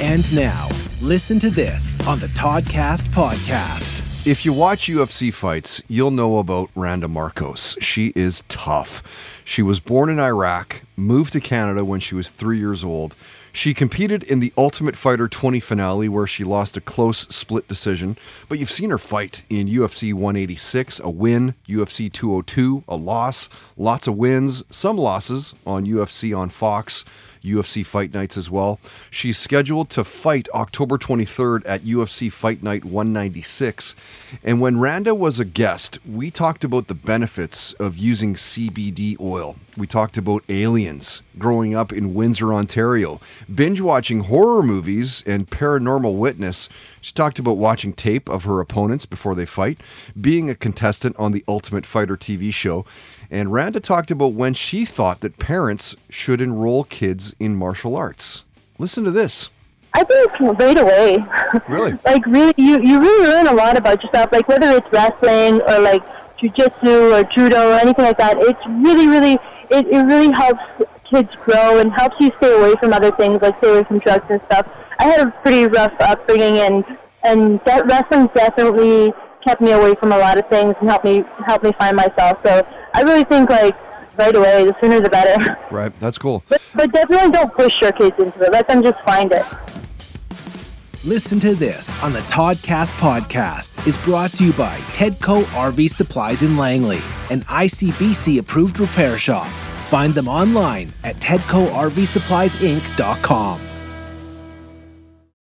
And now, listen to this on the Toddcast podcast. If you watch UFC fights, you'll know about Randa Markos. She is tough. She was born in Iraq, moved to Canada when she was three years old. She competed in the Ultimate Fighter 20 finale where she lost a close split decision, but you've seen her fight in UFC 186, a win, UFC 202, a loss, lots of wins, some losses on UFC on Fox. UFC Fight Nights as well. She's scheduled to fight October 23rd at UFC Fight Night 196. And when Randa was a guest, we talked about the benefits of using CBD oil. We talked about aliens, growing up in Windsor, Ontario, binge watching horror movies and paranormal witness. She talked about watching tape of her opponents before they fight, being a contestant on the Ultimate Fighter TV show. And Randa talked about when she thought that parents should enroll kids in martial arts. Listen to this. I think right away. Really? like really, you you really learn a lot about yourself. Like whether it's wrestling or like jujitsu or judo or anything like that. It's really, really, it, it really helps kids grow and helps you stay away from other things, like stay away from drugs and stuff. I had a pretty rough upbringing, and and that wrestling definitely kept me away from a lot of things and helped me help me find myself. So I really think like right away, the sooner the better. Right, that's cool. But, but definitely don't push your kids into it. Let them just find it. Listen to this on the Toddcast podcast is brought to you by Tedco RV Supplies in Langley, an ICBC approved repair shop. Find them online at TedcoRVSuppliesInc.com.